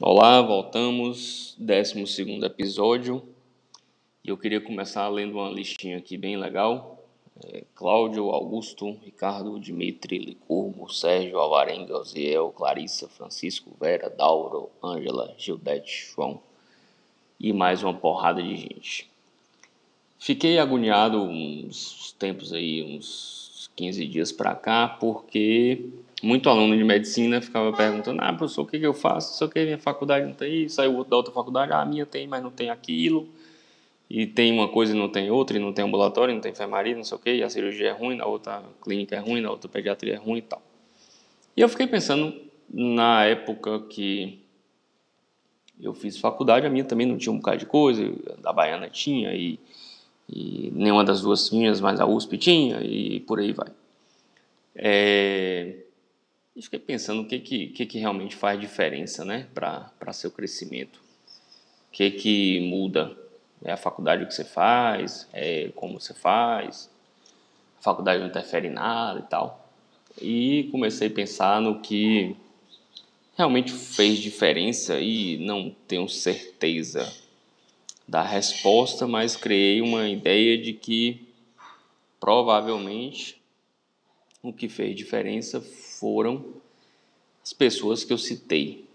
Olá, voltamos, 12 episódio. E eu queria começar lendo uma listinha aqui bem legal. Cláudio, Augusto, Ricardo, Dimitri, Licurgo, Sérgio, Alvarenga, Osiel, Clarissa, Francisco, Vera, Dauro, Ângela, Gildete, João e mais uma porrada de gente. Fiquei agoniado uns tempos aí, uns 15 dias para cá, porque muito aluno de medicina ficava perguntando: ah, professor, o que, que eu faço? Não sei o que, minha faculdade não tem isso, saiu da outra faculdade, ah, a minha tem, mas não tem aquilo. E tem uma coisa e não tem outra, e não tem ambulatório, não tem enfermaria, não sei o que, e a cirurgia é ruim, na outra clínica é ruim, na outra pediatria é ruim e tal. E eu fiquei pensando, na época que eu fiz faculdade, a minha também não tinha um bocado de coisa, da Baiana tinha, e, e nenhuma das duas tinha, mas a USP tinha, e por aí vai. É, e fiquei pensando o que, que, que, que realmente faz diferença né, para seu crescimento. O que, que muda? É a faculdade que você faz? É como você faz? A faculdade não interfere em nada e tal. E comecei a pensar no que realmente fez diferença e não tenho certeza da resposta, mas criei uma ideia de que provavelmente o que fez diferença foram as pessoas que eu citei,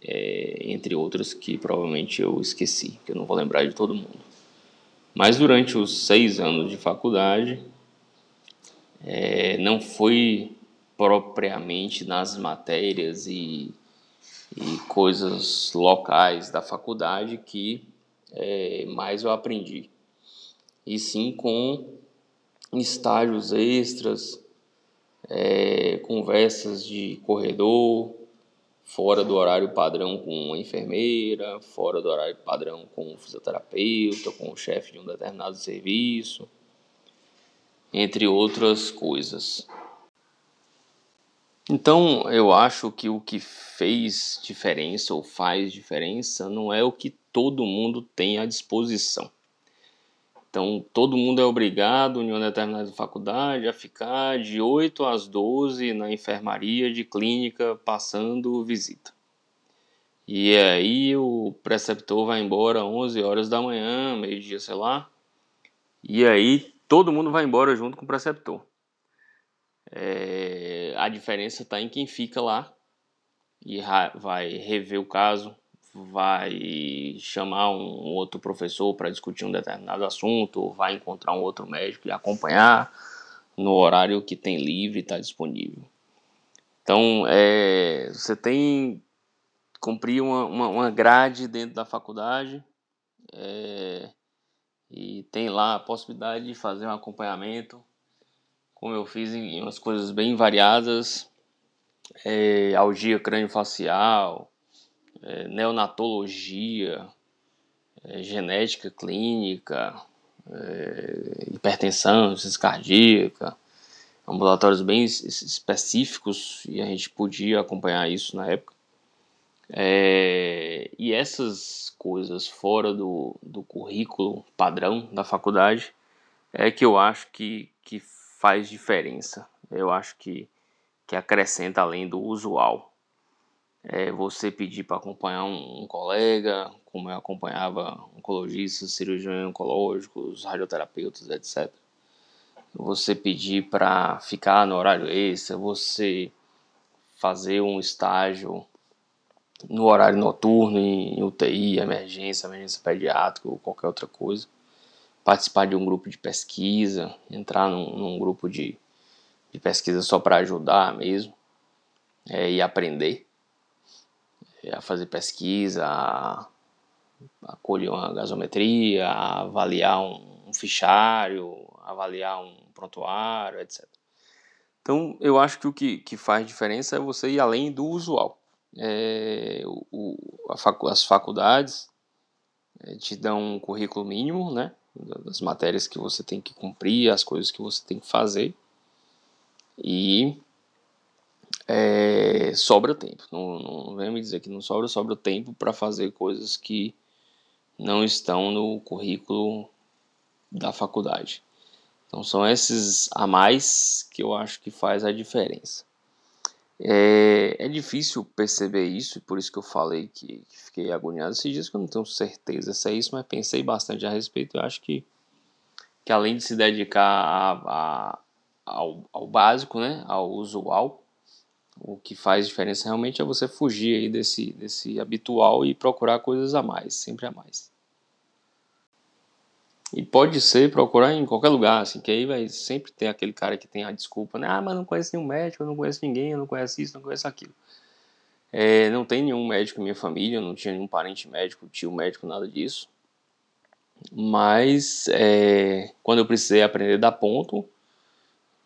é, entre outras que provavelmente eu esqueci, que eu não vou lembrar de todo mundo. Mas durante os seis anos de faculdade, é, não foi propriamente nas matérias e, e coisas locais da faculdade que é, mais eu aprendi, e sim com estágios extras, é, conversas de corredor, fora do horário padrão com a enfermeira, fora do horário padrão com o fisioterapeuta, com o chefe de um determinado serviço, entre outras coisas. Então, eu acho que o que fez diferença ou faz diferença não é o que todo mundo tem à disposição. Então, todo mundo é obrigado, em uma determinada faculdade, a ficar de 8 às 12 na enfermaria de clínica passando visita. E aí o preceptor vai embora 11 horas da manhã, meio-dia, sei lá. E aí todo mundo vai embora junto com o preceptor. É, a diferença está em quem fica lá e vai rever o caso, vai chamar um outro professor para discutir um determinado assunto, vai encontrar um outro médico e acompanhar no horário que tem livre e está disponível. Então, é, você tem cumprir uma, uma, uma, grade dentro da faculdade é, e tem lá a possibilidade de fazer um acompanhamento, como eu fiz em, em umas coisas bem variadas, é, algia crânio-facial, é, neonatologia, é, genética clínica, é, hipertensão, ciência cardíaca, ambulatórios bem específicos e a gente podia acompanhar isso na época. É, e essas coisas fora do, do currículo padrão da faculdade é que eu acho que, que faz diferença. Eu acho que, que acrescenta além do usual é, você pedir para acompanhar um, um, colega, como eu acompanhava oncologistas, cirurgiões oncológicos, radioterapeutas, etc. Você pedir para ficar no horário extra, você fazer um estágio no horário noturno em UTI, emergência, emergência pediátrica ou qualquer outra coisa. Participar de um grupo de pesquisa, entrar num, num grupo de, de pesquisa só para ajudar mesmo é, e aprender a fazer pesquisa, a, a colher uma gasometria, a avaliar um, um fichário, avaliar um prontuário, etc. Então, eu acho que o que, que faz diferença é você ir além do usual. É, o, facu as faculdades é, te dão um currículo mínimo, né? Das matérias que você tem que cumprir, as coisas que você tem que fazer. E é, sobra tempo. Não, não venha me dizer que não sobra, sobra tempo para fazer coisas que não estão no currículo da faculdade. Então são esses a mais que eu acho que faz a diferença. É, é difícil perceber isso, e por isso que eu falei que, que fiquei agoniado esses dias, que eu não tenho certeza se é isso, mas pensei bastante a respeito. Eu acho que, que além de se dedicar a, a, ao, ao básico, né, ao usual, o que faz diferença realmente é você fugir aí desse, desse habitual e procurar coisas a mais, sempre a mais. E pode ser procurar em qualquer lugar, assim, que aí vai sempre ter aquele cara que tem a desculpa, né? Ah, mas não conheço nenhum médico, eu não conheço ninguém, eu não conheço isso, não conheço aquilo. É, não tem nenhum médico em minha família, não tinha nenhum parente médico, tio médico, nada disso. Mas é, quando eu precisei aprender da ponto,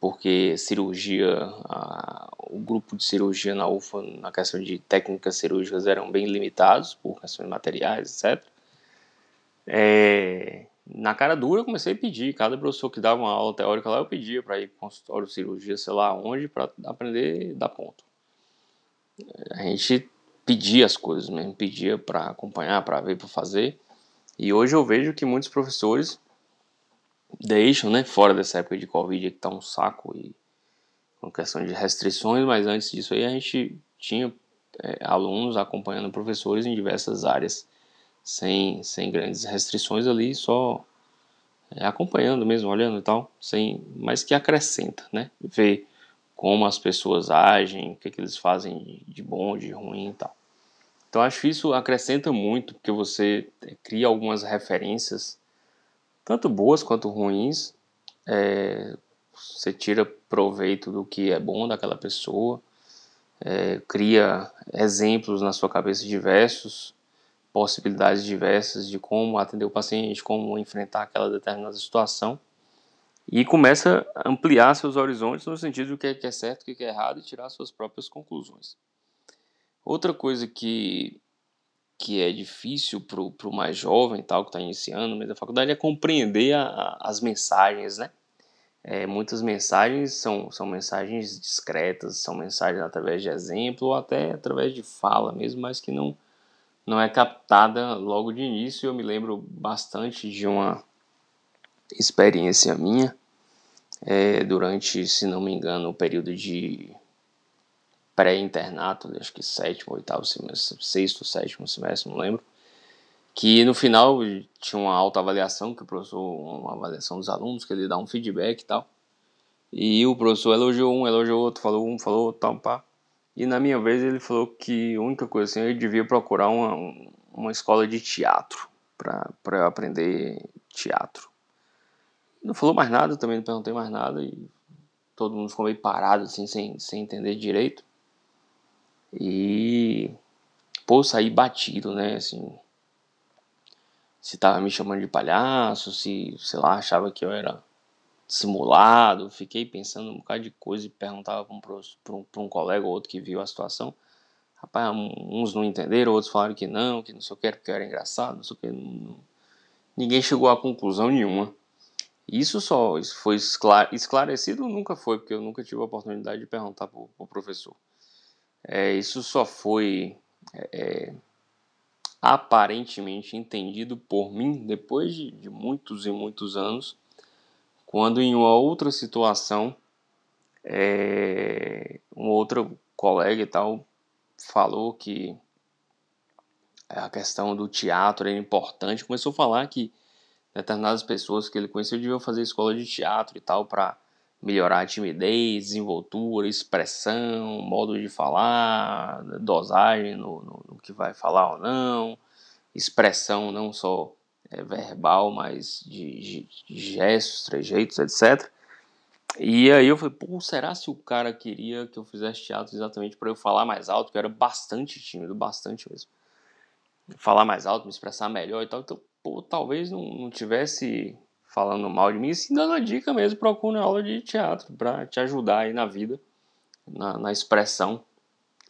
porque cirurgia, a, o grupo de cirurgia na UFA, na questão de técnicas cirúrgicas, eram bem limitados por questões materiais, etc. É, na cara dura eu comecei a pedir. Cada professor que dava uma aula teórica lá, eu pedia para ir para consultório, cirurgia, sei lá onde, para aprender da ponto. A gente pedia as coisas mesmo, pedia para acompanhar, para ver, para fazer. E hoje eu vejo que muitos professores deixam, né, fora dessa época de Covid que tá um saco e com questão de restrições, mas antes disso aí a gente tinha é, alunos acompanhando professores em diversas áreas sem, sem grandes restrições ali, só é, acompanhando mesmo, olhando e tal, sem, mas que acrescenta, né? Ver como as pessoas agem, o que, que eles fazem de bom, de ruim e tal. Então acho que isso acrescenta muito, porque você é, cria algumas referências, tanto boas quanto ruins, é, você tira proveito do que é bom daquela pessoa, é, cria exemplos na sua cabeça diversos, possibilidades diversas de como atender o paciente, como enfrentar aquela determinada situação e começa a ampliar seus horizontes no sentido do que é, é certo, o que é errado e tirar suas próprias conclusões. Outra coisa que, que é difícil para o mais jovem, tal, que está iniciando meio da faculdade, é compreender a, a, as mensagens, né? É, muitas mensagens são, são mensagens discretas, são mensagens através de exemplo ou até através de fala mesmo, mas que não, não é captada logo de início. Eu me lembro bastante de uma experiência minha é, durante, se não me engano, o período de pré-internato, acho que sétimo, oitavo semestre, sexto, sétimo semestre, não lembro. Que no final tinha uma autoavaliação, que o professor, uma avaliação dos alunos, que ele dá um feedback e tal. E o professor elogiou um, elogiou outro, falou um, falou outro, tal, pá. E na minha vez ele falou que a única coisa assim, eu devia procurar uma, uma escola de teatro para eu aprender teatro. Não falou mais nada, também não perguntei mais nada e todo mundo ficou meio parado assim, sem, sem entender direito. E pô, saí batido, né, assim, se tava me chamando de palhaço, se, sei lá, achava que eu era simulado, fiquei pensando um bocado de coisa e perguntava para um, um, um, colega ou outro que viu a situação. Rapaz, uns não entenderam, outros falaram que não, que não sei o que, porque era engraçado, não sei o que. Ninguém chegou a conclusão nenhuma. Isso só isso foi esclarecido, nunca foi, porque eu nunca tive a oportunidade de perguntar para o professor. É, isso só foi é, é, aparentemente entendido por mim depois de, de muitos e muitos anos quando em uma outra situação, é, um outro colega e tal falou que a questão do teatro era importante, começou a falar que determinadas pessoas que ele conheceu deviam fazer escola de teatro e tal para melhorar a timidez, desenvoltura, expressão, modo de falar, dosagem no, no, no que vai falar ou não, expressão não só é, verbal, mas de, de, gestos, trejeitos, etc. E aí eu falei, pô, será se o cara queria que eu fizesse teatro exatamente para eu falar mais alto, que eu era bastante tímido, bastante mesmo. Falar mais alto, me expressar melhor e tal. Então, pô, talvez não, não tivesse falando mal de mim, sim dando a dica mesmo, procure aula de teatro para te ajudar aí na vida, na, na expressão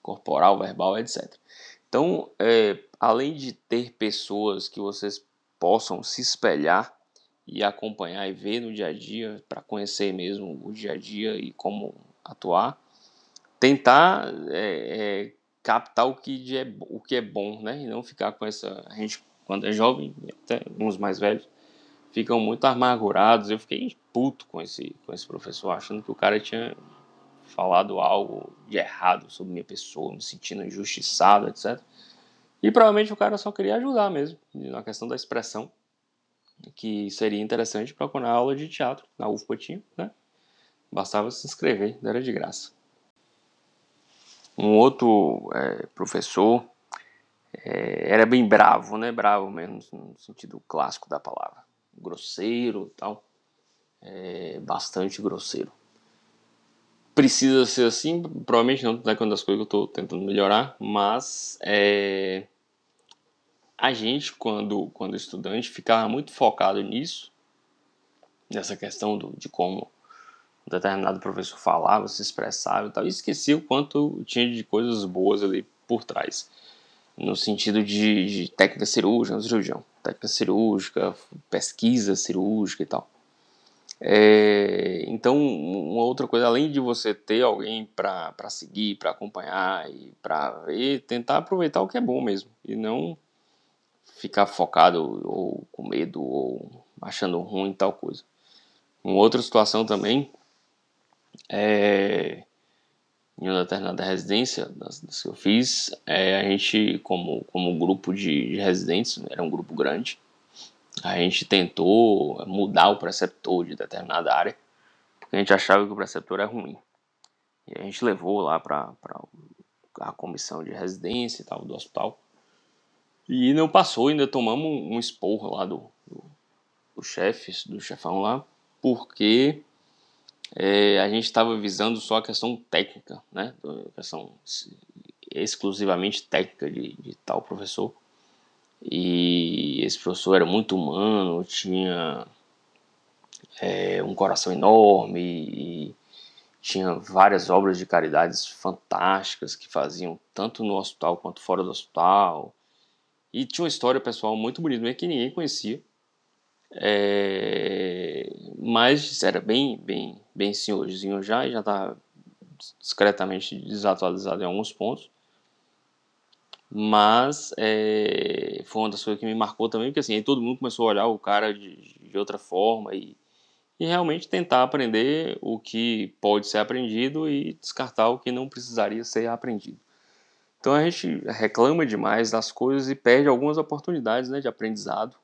corporal, verbal, etc. Então, é, além de ter pessoas que vocês possam se espelhar e acompanhar e ver no dia a dia, para conhecer mesmo o dia a dia e como atuar. tentar é, é, captar o que, é, o que é bom, né? E não ficar com essa. A gente, quando é jovem, até uns mais velhos, ficam muito amargurados. Eu fiquei puto com esse, com esse professor, achando que o cara tinha falado algo de errado sobre minha pessoa, me sentindo injustiçado, etc. E provavelmente o cara só queria ajudar mesmo, na questão da expressão, que seria interessante quando a aula de teatro na UFPA tinha, né? Bastava se inscrever, era de graça. Um outro é, professor é, era bem bravo, né? Bravo mesmo, no sentido clássico da palavra. Grosseiro tal. É, bastante grosseiro. Precisa ser assim? Provavelmente não, é uma das coisas que eu estou tentando melhorar, mas é, a gente, quando, quando estudante, ficava muito focado nisso, nessa questão do, de como um determinado professor falava, se expressava e tal, e esquecia o quanto tinha de coisas boas ali por trás. No sentido de, de técnica cirúrgica, cirurgião, técnica cirúrgica, pesquisa cirúrgica e tal. É, então, uma outra coisa, além de você ter alguém para seguir, para acompanhar e para ver, tentar aproveitar o que é bom mesmo e não ficar focado ou com medo ou achando ruim tal coisa. Uma outra situação também é, em uma determinada residência das, das que eu fiz, é, a gente, como, como grupo de, de residentes, era um grupo grande, a gente tentou mudar o preceptor de determinada área, porque a gente achava que o preceptor era ruim. E a gente levou lá para a comissão de residência e tal do hospital. E não passou, ainda tomamos um, um esporro lá do, do, do chefe, do chefão lá, porque é, a gente estava visando só a questão técnica, né? A questão exclusivamente técnica de, de, tal professor. E esse professor era muito humano, tinha é, um coração enorme e tinha várias obras de caridades fantásticas que faziam tanto no hospital quanto fora do hospital. E tinha uma história pessoal muito bonita, que ninguém conhecia. É, mas era bem, bem, bem senhorzinho já e já está discretamente desatualizado em alguns pontos. Mas é, foi uma das coisas que me marcou também, porque assim, aí todo mundo começou a olhar o cara de, de outra forma e, e realmente tentar aprender o que pode ser aprendido e descartar o que não precisaria ser aprendido. Então a gente reclama demais das coisas e perde algumas oportunidades né, de aprendizado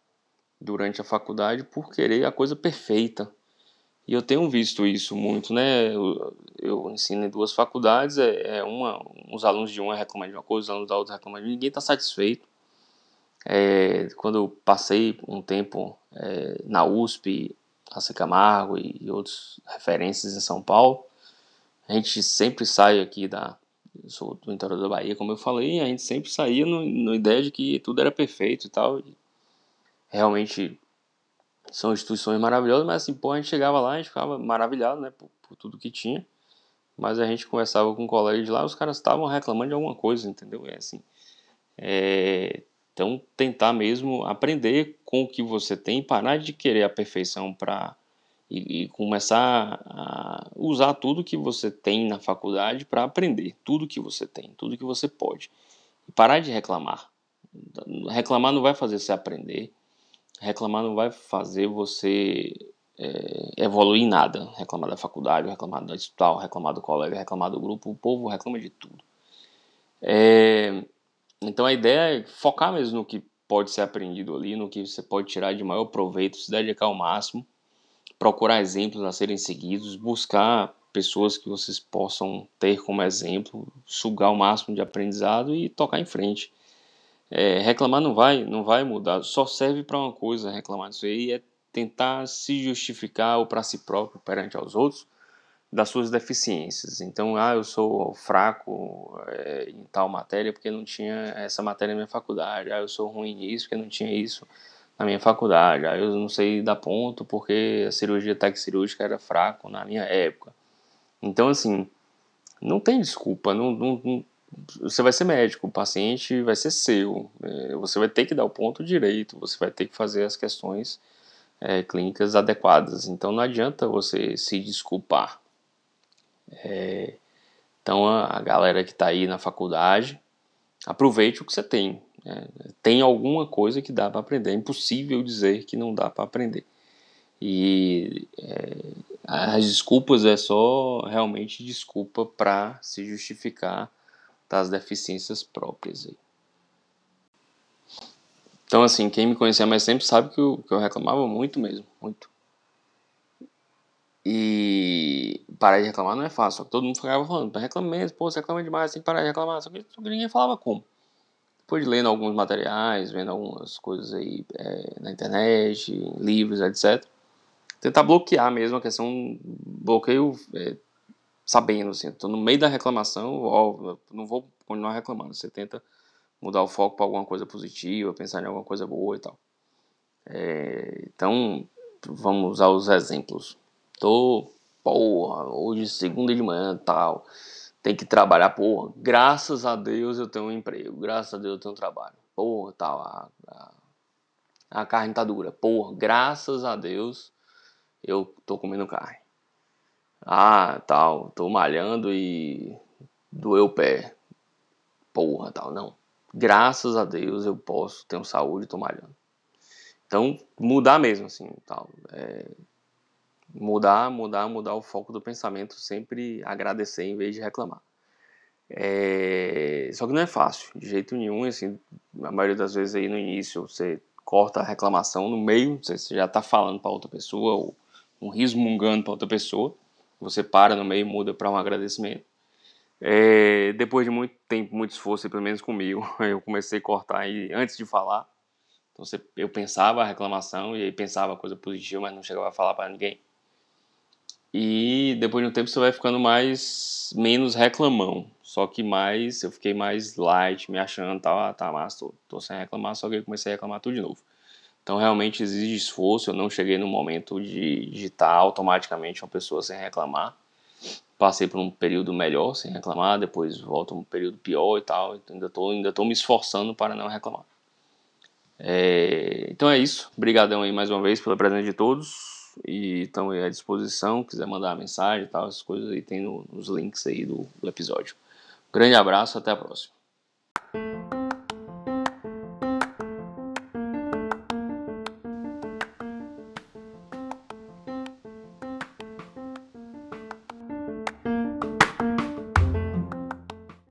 durante a faculdade por querer a coisa perfeita. E eu tenho visto isso muito, né? Eu, eu ensino em duas faculdades, é, é, uma, os alunos de uma reclamam de uma coisa, os alunos da outra reclamam de ninguém está satisfeito. É, quando eu passei um tempo é, na USP, a Camargo e, e outras referências em São Paulo, a gente sempre sai aqui da, sou do interior da Bahia, como eu falei, a gente sempre saía no, no ideia de que tudo era perfeito e tal. E realmente são instituições maravilhosas, mas assim, pô, a gente chegava lá, a gente ficava maravilhado, né, por, por tudo que tinha. Mas a gente conversava com um colega de lá, os caras estavam reclamando de alguma coisa, entendeu? É assim. É, então, tentar mesmo aprender com o que você tem, parar de querer a perfeição para e, e, começar a usar tudo que você tem na faculdade para aprender, tudo que você tem, tudo que você pode. E parar de reclamar. Reclamar não vai fazer você aprender, reclamar não vai fazer você é, evoluir nada. Reclamar da faculdade, reclamar da hospital, reclamar do colega, reclamar do grupo, o povo reclama de tudo. É, então a ideia é focar mesmo no que pode ser aprendido ali, no que você pode tirar de maior proveito, se dedicar ao máximo, procurar exemplos a serem seguidos, buscar pessoas que vocês possam ter como exemplo, sugar o máximo de aprendizado e tocar em frente. É, reclamar não vai, não vai mudar, só serve para uma coisa reclamar disso aí, é tentar se justificar ou para si próprio perante aos outros das suas deficiências. Então, ah, eu sou fraco é, em tal matéria porque não tinha essa matéria na minha faculdade. Ah, eu sou ruim nisso porque não tinha isso na minha faculdade. Ah, eu não sei dar ponto porque a cirurgia cirúrgica era fraco na minha época. Então, assim, não tem desculpa. Não, não, não, você vai ser médico, o paciente vai ser seu, é, você vai ter que dar o ponto direito, você vai ter que fazer as questões é, clínicas adequadas. Então não adianta você se desculpar. É, Então a, a galera que está aí na faculdade, aproveite o que você tem. Né? Tem alguma coisa que dá para aprender. É impossível dizer que não dá para aprender. E é, as desculpas é só realmente desculpa para se justificar das deficiências próprias. Então, assim, quem me conhecia mais tempo sabe que eu, que eu reclamava muito mesmo, muito. E parar de reclamar não é fácil, só que todo mundo ficava falando, reclama mesmo, pô, você reclama demais, tem que parar de reclamar, só que, só que ninguém falava como. Depois de lendo alguns materiais, vendo algumas coisas aí é, na internet, livros, etc. Tentar bloquear mesmo a questão, bloqueio é, sabendo, assim, tô no meio da reclamação, ó, não vou continuar reclamando, você tenta mudar o foco para alguma coisa positiva, pensar em alguma coisa boa e tal. É, então, vamos usar os exemplos. Tô, porra, hoje segunda de manhã tal, tem que trabalhar, porra, graças a Deus eu tenho um emprego, graças a Deus eu tenho um trabalho, porra, tal, a, a, a carne tá dura, porra, graças a Deus eu tô comendo carne. Ah, tal, tô malhando e doeu o pé. Porra, tal, não. Graças a Deus eu posso, tenho saúde tô malhando. Então, mudar mesmo, assim, tal. É, mudar, mudar, mudar o foco do pensamento, sempre agradecer em vez de reclamar. É, só que não é fácil, de jeito nenhum, assim, a maioria das vezes aí no início você corta a reclamação no meio, você já está falando para outra pessoa, ou um rismungando para outra pessoa, você para no meio e muda para um agradecimento. É, depois de muito tempo, muito esforço, pelo menos comigo, eu comecei a cortar aí antes de falar. Então eu pensava a reclamação e aí pensava a coisa positiva, mas não chegava a falar para ninguém. E depois de um tempo você vai ficando mais menos reclamão, só que mais eu fiquei mais light, me achando, ah, tá, mas tô, tô sem reclamar, só que eu comecei a reclamar tudo de novo. Então realmente exige esforço, eu não cheguei no momento de estar automaticamente uma pessoa sem reclamar. Passei por um período melhor sem reclamar, depois volto um período pior e tal, então ainda tô, ainda tô me esforçando para não reclamar. É, então é isso, obrigadão aí mais uma vez pela presença de todos e estão à disposição, quiser mandar mensagem e tal, essas coisas aí tem no, nos links aí do, do episódio. Grande abraço, até a próxima.